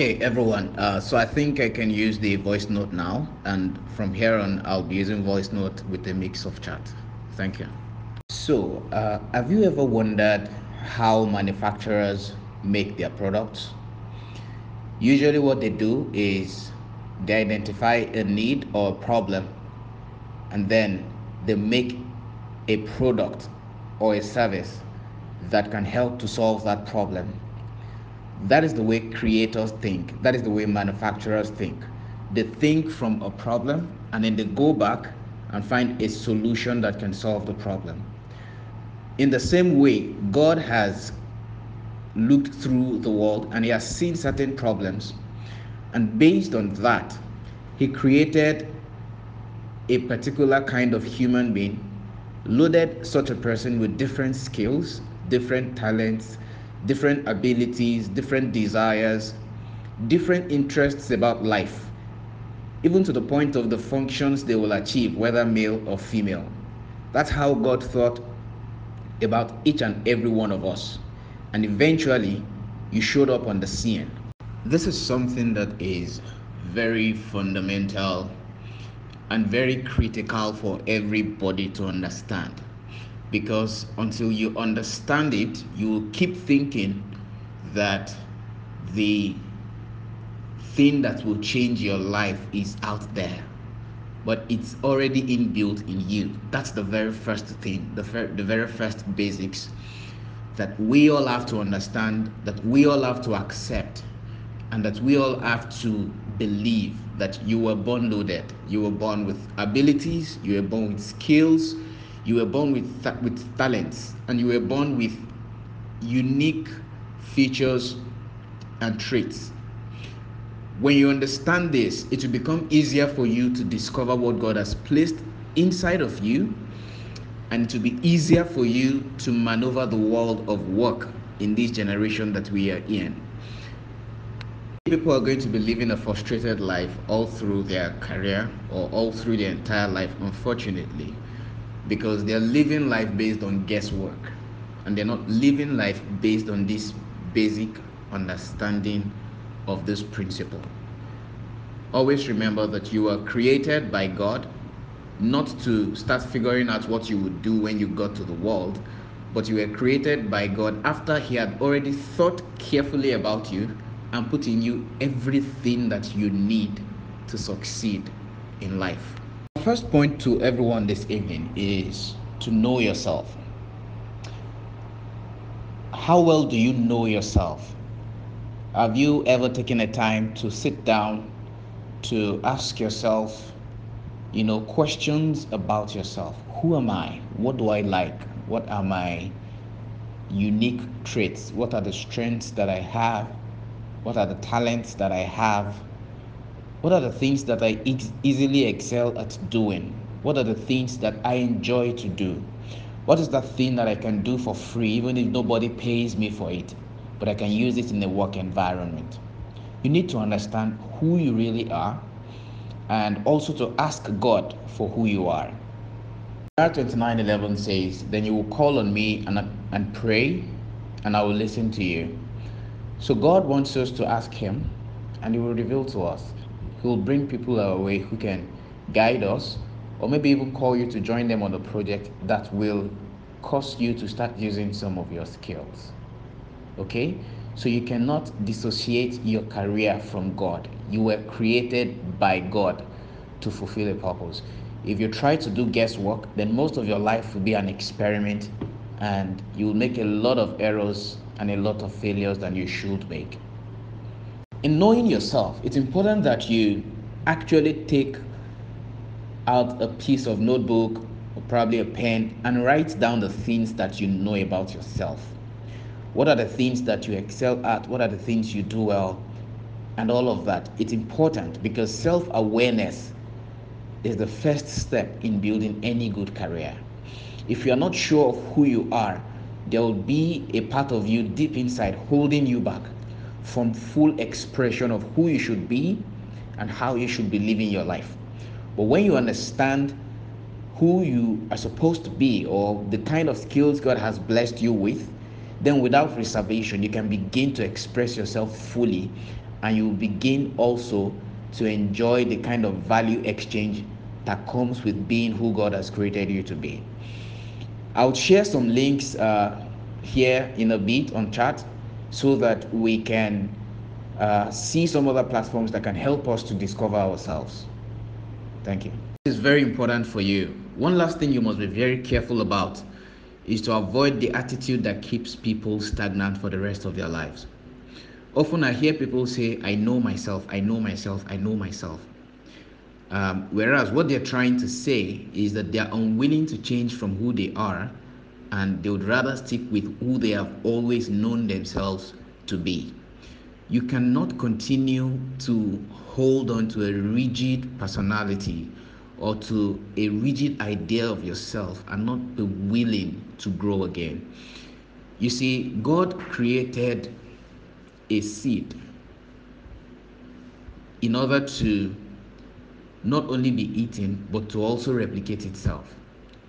Okay, everyone. Uh, so I think I can use the voice note now, and from here on, I'll be using voice note with a mix of chat. Thank you. So, uh, have you ever wondered how manufacturers make their products? Usually, what they do is they identify a need or a problem, and then they make a product or a service that can help to solve that problem that is the way creators think. That is the way manufacturers think. They think from a problem and then they go back and find a solution that can solve the problem. In the same way, God has looked through the world and he has seen certain problems. And based on that, he created a particular kind of human being, loaded such a person with different skills, different talents, different abilities, different desires, different interests about life, even to the point of the functions they will achieve, whether male or female. That's how God thought about each and every one of us. And eventually, you showed up on the scene. This is something that is very fundamental and very critical for everybody to understand because until you understand it, you will keep thinking that the thing that will change your life is out there. But it's already inbuilt in you. That's the very first thing the, fir- the very first basics that we all have to understand that we all have to accept and that we all have to believe that you were born loaded. You were born with abilities you were born with skills you were born with, th- with talents and you were born with unique features and traits. When you understand this, it will become easier for you to discover what God has placed inside of you, and it will be easier for you to maneuver the world of work in this generation that we are in. People are going to be living a frustrated life all through their career or all through their entire life, unfortunately because they're living life based on guesswork and they're not living life based on this basic understanding of this principle. Always remember that you were created by God not to start figuring out what you would do when you got to the world, but you were created by God after He had already thought carefully about you and put in you everything that you need to succeed in life. First point to everyone this evening is to know yourself. How well do you know yourself? Have you ever taken a time to sit down to ask yourself, you know, questions about yourself? Who am I? What do I like? What are my unique traits? What are the strengths that I have? What are the talents that I have? What are the things that I easily excel at doing? What are the things that I enjoy to do? What is that thing that I can do for free, even if nobody pays me for it, but I can use it in the work environment? You need to understand who you really are and also to ask God for who you are. Isaiah 29 11 says, Then you will call on me and, and pray, and I will listen to you. So God wants us to ask Him, and He will reveal to us. He will bring people our way who can guide us or maybe even call you to join them on a project that will cause you to start using some of your skills. Okay? So you cannot dissociate your career from God. You were created by God to fulfill a purpose. If you try to do guesswork, then most of your life will be an experiment and you will make a lot of errors and a lot of failures that you should make in knowing yourself, it's important that you actually take out a piece of notebook or probably a pen and write down the things that you know about yourself. What are the things that you excel at? What are the things you do well? And all of that. It's important because self awareness is the first step in building any good career. If you are not sure of who you are, there will be a part of you deep inside holding you back from full expression of who you should be and how you should be living your life. But when you understand who you are supposed to be or the kind of skills God has blessed you with, then without reservation, you can begin to express yourself fully and you begin also to enjoy the kind of value exchange that comes with being who God has created you to be. I'll share some links uh, here in a bit on chat so that we can uh, see some other platforms that can help us to discover ourselves. Thank you. This is very important for you. One last thing you must be very careful about is to avoid the attitude that keeps people stagnant for the rest of their lives. Often I hear people say, I know myself, I know myself, I know myself. Um, whereas what they're trying to say is that they are unwilling to change from who they are and they would rather stick with who they have always known themselves to be. You cannot continue to hold on to a rigid personality or to a rigid idea of yourself and not be willing to grow again. You see, God created a seed in order to not only be eaten but to also replicate itself.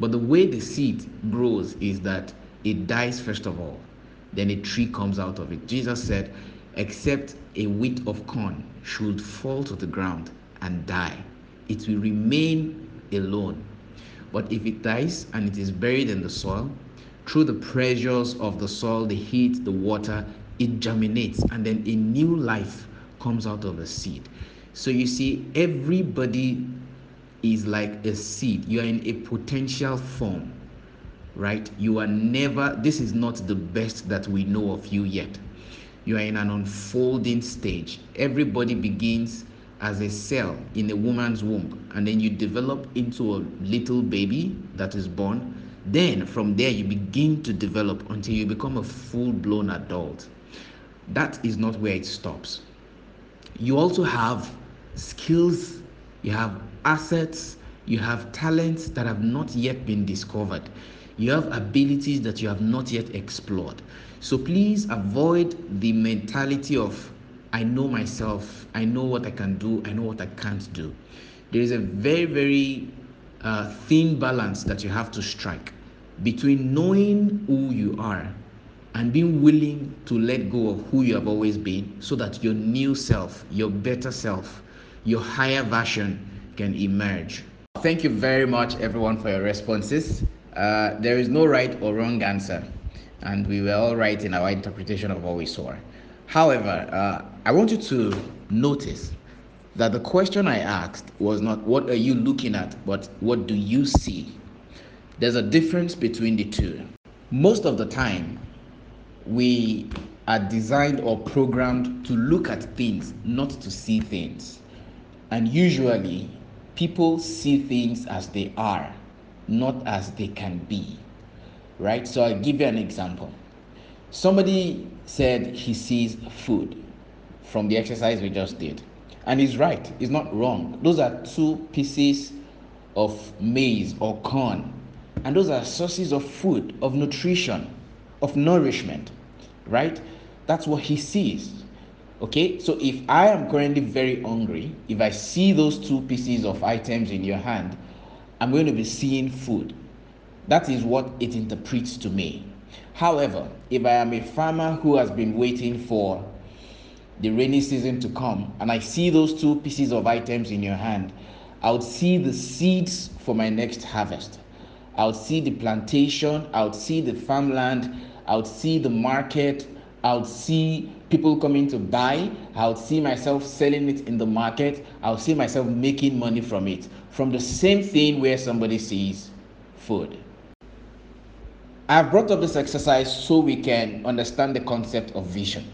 But the way the seed grows is that it dies first of all, then a tree comes out of it. Jesus said, Except a wheat of corn should fall to the ground and die, it will remain alone. But if it dies and it is buried in the soil, through the pressures of the soil, the heat, the water, it germinates and then a new life comes out of the seed. So you see, everybody is like a seed. You are in a potential form, right? You are never, this is not the best that we know of you yet. You are in an unfolding stage. Everybody begins as a cell in a woman's womb, and then you develop into a little baby that is born. Then from there, you begin to develop until you become a full blown adult. That is not where it stops. You also have skills, you have assets, you have talents that have not yet been discovered. You have abilities that you have not yet explored. So please avoid the mentality of, I know myself, I know what I can do, I know what I can't do. There is a very, very uh, thin balance that you have to strike between knowing who you are and being willing to let go of who you have always been so that your new self, your better self, your higher version can emerge. Thank you very much, everyone, for your responses. Uh, there is no right or wrong answer, and we were all right in our interpretation of what we saw. However, uh, I want you to notice that the question I asked was not what are you looking at, but what do you see? There's a difference between the two. Most of the time, we are designed or programmed to look at things, not to see things. And usually, people see things as they are, not as they can be. Right? So I'll give you an example. Somebody said he sees food from the exercise we just did. And he's right, he's not wrong. Those are two pieces of maize or corn. And those are sources of food, of nutrition of nourishment, right? That's what he sees. Okay, so if I am currently very hungry, if I see those two pieces of items in your hand, I'm going to be seeing food. That is what it interprets to me. However, if I am a farmer who has been waiting for the rainy season to come and I see those two pieces of items in your hand, I would see the seeds for my next harvest. I would see the plantation, I would see the farmland, I would see the market, I would see people coming to buy, I would see myself selling it in the market, I would see myself making money from it. From the same thing where somebody sees food. I've brought up this exercise so we can understand the concept of vision.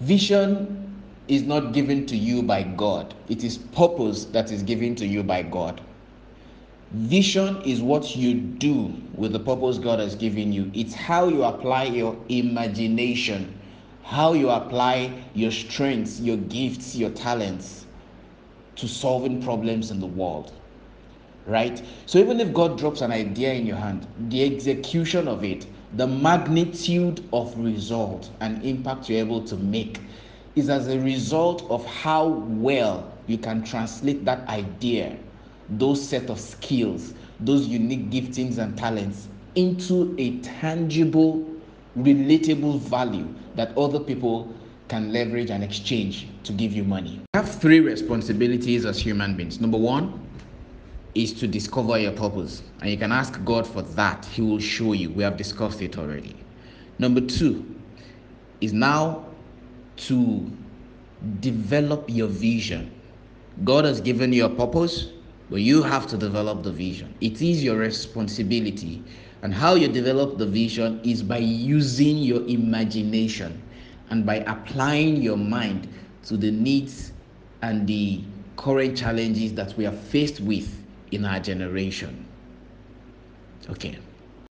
Vision is not given to you by God, it is purpose that is given to you by God. Vision is what you do with the purpose God has given you. It's how you apply your imagination, how you apply your strengths, your gifts, your talents to solving problems in the world. Right? So even if God drops an idea in your hand, the execution of it, the magnitude of result and impact you're able to make is as a result of how well you can translate that idea those set of skills, those unique giftings and talents into a tangible, relatable value that other people can leverage and exchange to give you money. You have three responsibilities as human beings. Number one is to discover your purpose, and you can ask God for that. He will show you. We have discussed it already. Number two is now to develop your vision. God has given you a purpose, but you have to develop the vision. It is your responsibility. And how you develop the vision is by using your imagination and by applying your mind to the needs and the current challenges that we are faced with in our generation. Okay.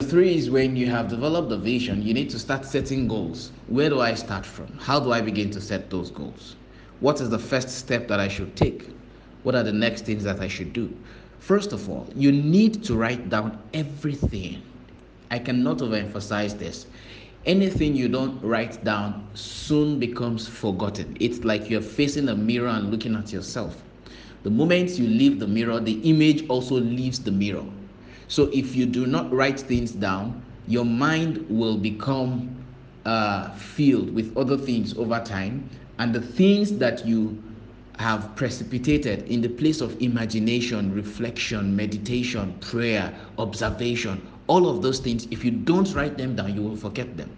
Three is when you have developed the vision, you need to start setting goals. Where do I start from? How do I begin to set those goals? What is the first step that I should take? What are the next things that I should do? First of all, you need to write down everything. I cannot overemphasize this. Anything you don't write down soon becomes forgotten. It's like you're facing a mirror and looking at yourself. The moment you leave the mirror, the image also leaves the mirror. So if you do not write things down, your mind will become uh, filled with other things over time, and the things that you have precipitated in the place of imagination, reflection, meditation, prayer, observation, all of those things, if you don't write them down, you will forget them.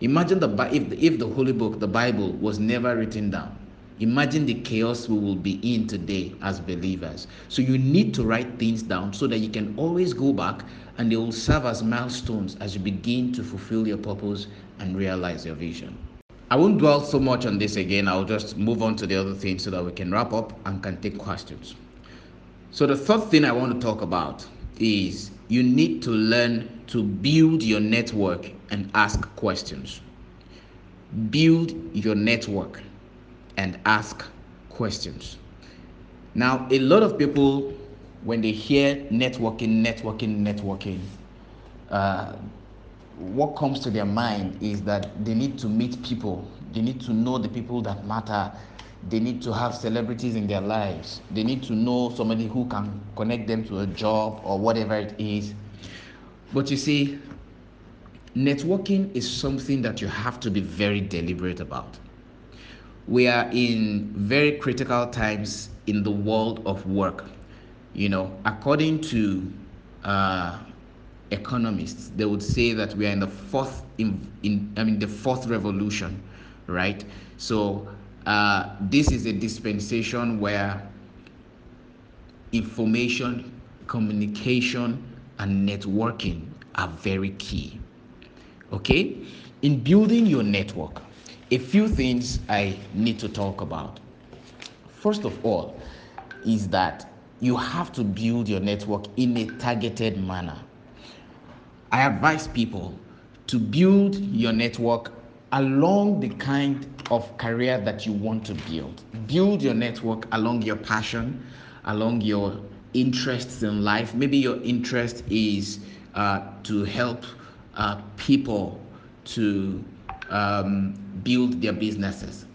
Imagine the if the, if the Holy Book, the Bible, was never written down Imagine the chaos we will be in today as believers. So you need to write things down so that you can always go back and they will serve as milestones as you begin to fulfill your purpose and realize your vision. I won't dwell so much on this again. I'll just move on to the other things so that we can wrap up and can take questions. So the third thing I want to talk about is you need to learn to build your network and ask questions. Build your network and ask questions. Now, a lot of people, when they hear networking, networking, networking, uh, what comes to their mind is that they need to meet people, they need to know the people that matter, they need to have celebrities in their lives, they need to know somebody who can connect them to a job or whatever it is. But you see, networking is something that you have to be very deliberate about we are in very critical times in the world of work. You know, according to uh, economists, they would say that we are in the fourth in, in I mean the fourth revolution, right? So uh, this is a dispensation where information, communication, and networking are very key. Okay, in building your network, a few things I need to talk about. First of all, is that you have to build your network in a targeted manner. I advise people to build your network along the kind of career that you want to build. Build your network along your passion, along your interests in life. Maybe your interest is uh, to help uh, people to um, build their businesses.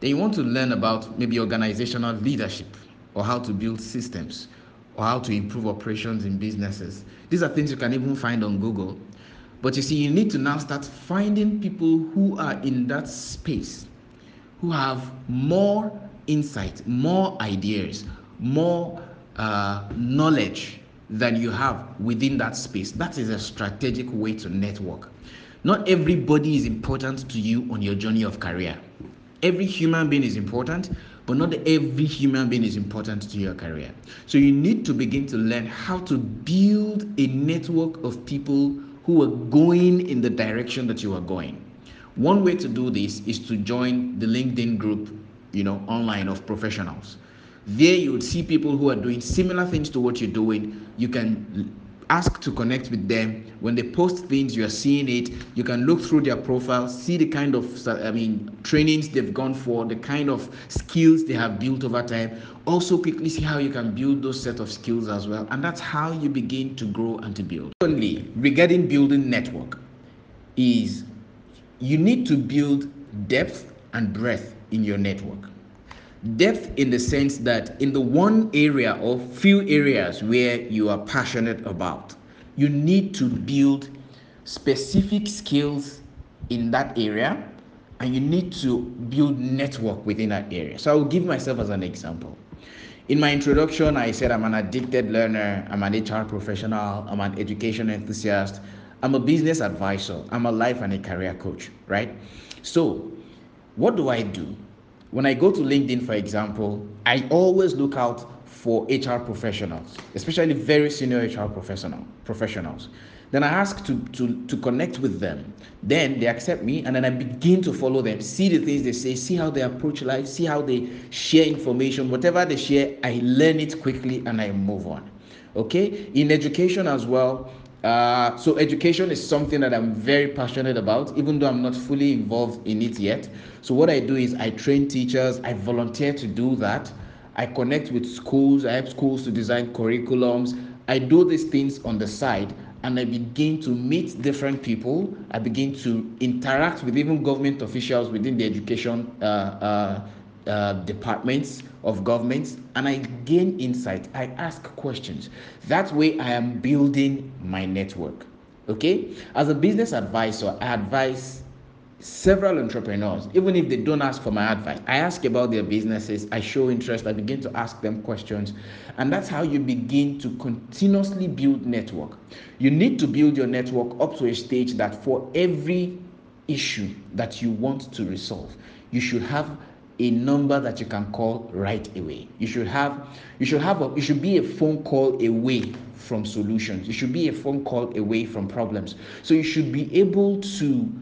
Then you want to learn about maybe organizational leadership or how to build systems or how to improve operations in businesses. These are things you can even find on Google. But you see, you need to now start finding people who are in that space, who have more insight, more ideas, more uh, knowledge than you have within that space. That is a strategic way to network. Not everybody is important to you on your journey of career. Every human being is important, but not every human being is important to your career. So you need to begin to learn how to build a network of people who are going in the direction that you are going. One way to do this is to join the LinkedIn group, you know, online of professionals. There you would see people who are doing similar things to what you're doing. You can ask to connect with them. When they post things you are seeing it. You can look through their profile see the kind of i mean trainings they've gone for the kind of skills they have built over time. Also quickly see how you can build those set of skills as well. And that's how you begin to grow and to build. Secondly, regarding building network is you need to build depth and breadth in your network Depth in the sense that in the one area or few areas where you are passionate about, you need to build specific skills in that area and you need to build network within that area. So I will give myself as an example. In my introduction, I said I'm an addicted learner, I'm an HR professional, I'm an education enthusiast, I'm a business advisor, I'm a life and a career coach, right? So, what do I do? When I go to LinkedIn, for example, I always look out for HR professionals, especially very senior HR professional professionals. Then I ask to, to, to connect with them. Then they accept me, and then I begin to follow them, see the things they say, see how they approach life, see how they share information. Whatever they share, I learn it quickly and I move on. Okay? In education as well, uh, so education is something that I'm very passionate about, even though I'm not fully involved in it yet. So what I do is I train teachers, I volunteer to do that. I connect with schools, I help schools to design curriculums. I do these things on the side and I begin to meet different people. I begin to interact with even government officials within the education uh, uh, uh, departments of governments, and I gain insight. I ask questions. That way, I am building my network. Okay, as a business advisor, I advise several entrepreneurs, even if they don't ask for my advice, I ask about their businesses, I show interest, I begin to ask them questions, and that's how you begin to continuously build network. You need to build your network up to a stage that for every issue that you want to resolve, you should have a number that you can call right away. You should have you should have a you should be a phone call away from solutions. You should be a phone call away from problems. So you should be able to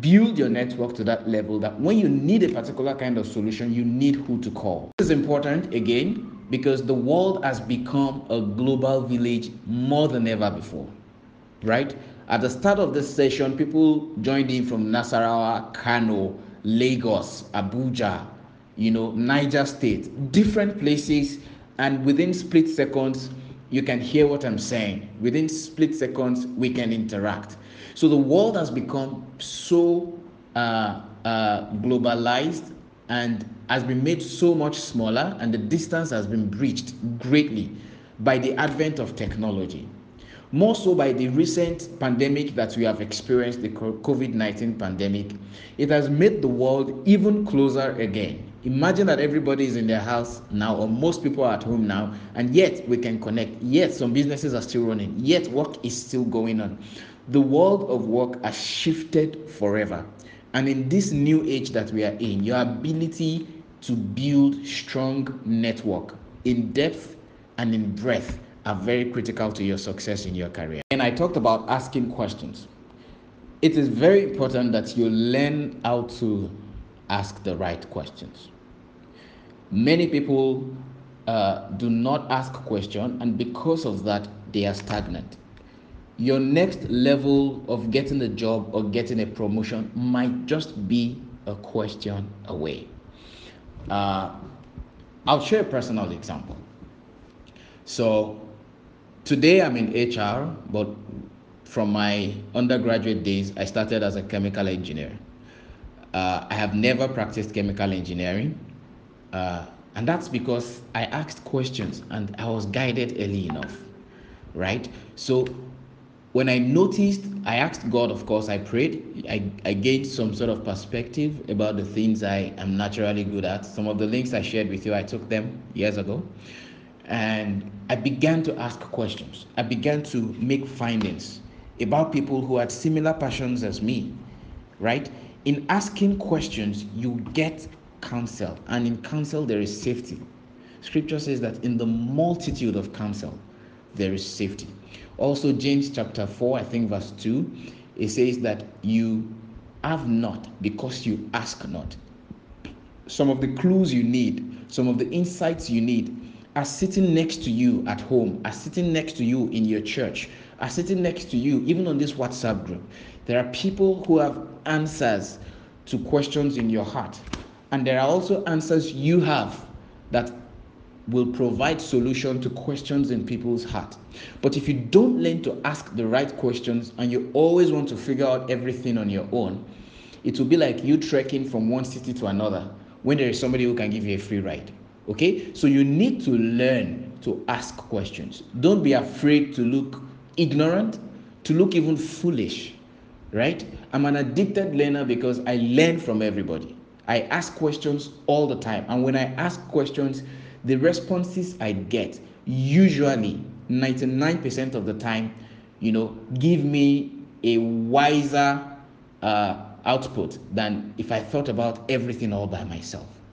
build your network to that level that when you need a particular kind of solution, you need who to call. This is important again because the world has become a global village more than ever before, right? At the start of this session, people joined in from Nasarawa, Kano, Lagos, Abuja, you know, Niger State, different places, and within split seconds, you can hear what I'm saying. Within split seconds, we can interact. So the world has become so uh, uh, globalized and has been made so much smaller, and the distance has been breached greatly by the advent of technology. More so by the recent pandemic that we have experienced, the COVID 19 pandemic, it has made the world even closer again. Imagine that everybody is in their house now, or most people are at home now, and yet we can connect. Yet some businesses are still running. Yet work is still going on. The world of work has shifted forever. And in this new age that we are in, your ability to build strong network in depth and in breadth are very critical to your success in your career. And I talked about asking questions. It is very important that you learn how to ask the right questions. Many people uh, do not ask questions, and because of that, they are stagnant your next level of getting a job or getting a promotion might just be a question away. Uh, I'll share a personal example. So, today I'm in HR, but from my undergraduate days, I started as a chemical engineer. Uh, I have never practiced chemical engineering, uh, and that's because I asked questions and I was guided early enough, right? So, when I noticed, I asked God, of course, I prayed. I, I gained some sort of perspective about the things I am naturally good at. Some of the links I shared with you, I took them years ago. And I began to ask questions. I began to make findings about people who had similar passions as me, right? In asking questions, you get counsel. And in counsel, there is safety. Scripture says that in the multitude of counsel, there is safety. Also, James chapter 4, I think verse 2, it says that you have not because you ask not. Some of the clues you need, some of the insights you need are sitting next to you at home, are sitting next to you in your church, are sitting next to you even on this WhatsApp group. There are people who have answers to questions in your heart, and there are also answers you have that will provide solution to questions in people's heart. But if you don't learn to ask the right questions and you always want to figure out everything on your own, it will be like you trekking from one city to another when there is somebody who can give you a free ride. Okay? So you need to learn to ask questions. Don't be afraid to look ignorant, to look even foolish. right? I'm an addicted learner because I learn from everybody. I ask questions all the time. And when I ask questions, the responses I get usually 99% of the time, you know, give me a wiser uh, output than if I thought about everything all by myself.